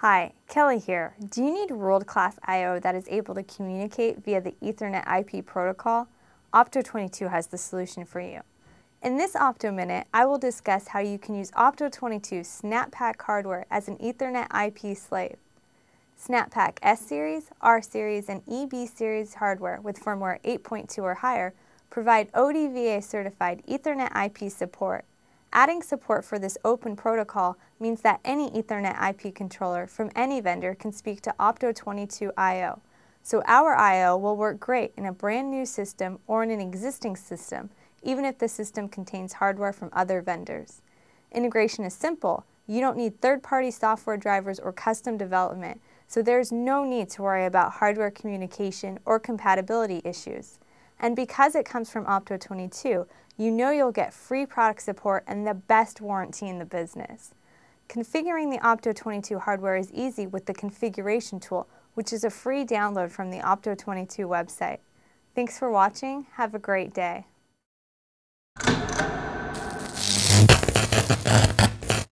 Hi, Kelly here. Do you need world-class I.O. that is able to communicate via the Ethernet IP protocol? Opto22 has the solution for you. In this Opto Minute, I will discuss how you can use Opto22 SNAP PAC hardware as an Ethernet IP slave. SNAP PAC S-Series, R-Series, and EB Series hardware with firmware 8.2 or higher provide ODVA certified Ethernet IP support Adding support for this open protocol means that any Ethernet IP controller from any vendor can speak to Opto22 I.O. So our I.O. will work great in a brand new system or in an existing system, even if the system contains hardware from other vendors. Integration is simple. You don't need third-party software drivers or custom development, so there's no need to worry about hardware communication or compatibility issues. And because it comes from Opto22, you know you'll get free product support and the best warranty in the business. Configuring the Opto22 hardware is easy with the configuration tool, which is a free download from the Opto22 website. Thanks for watching. Have a great day.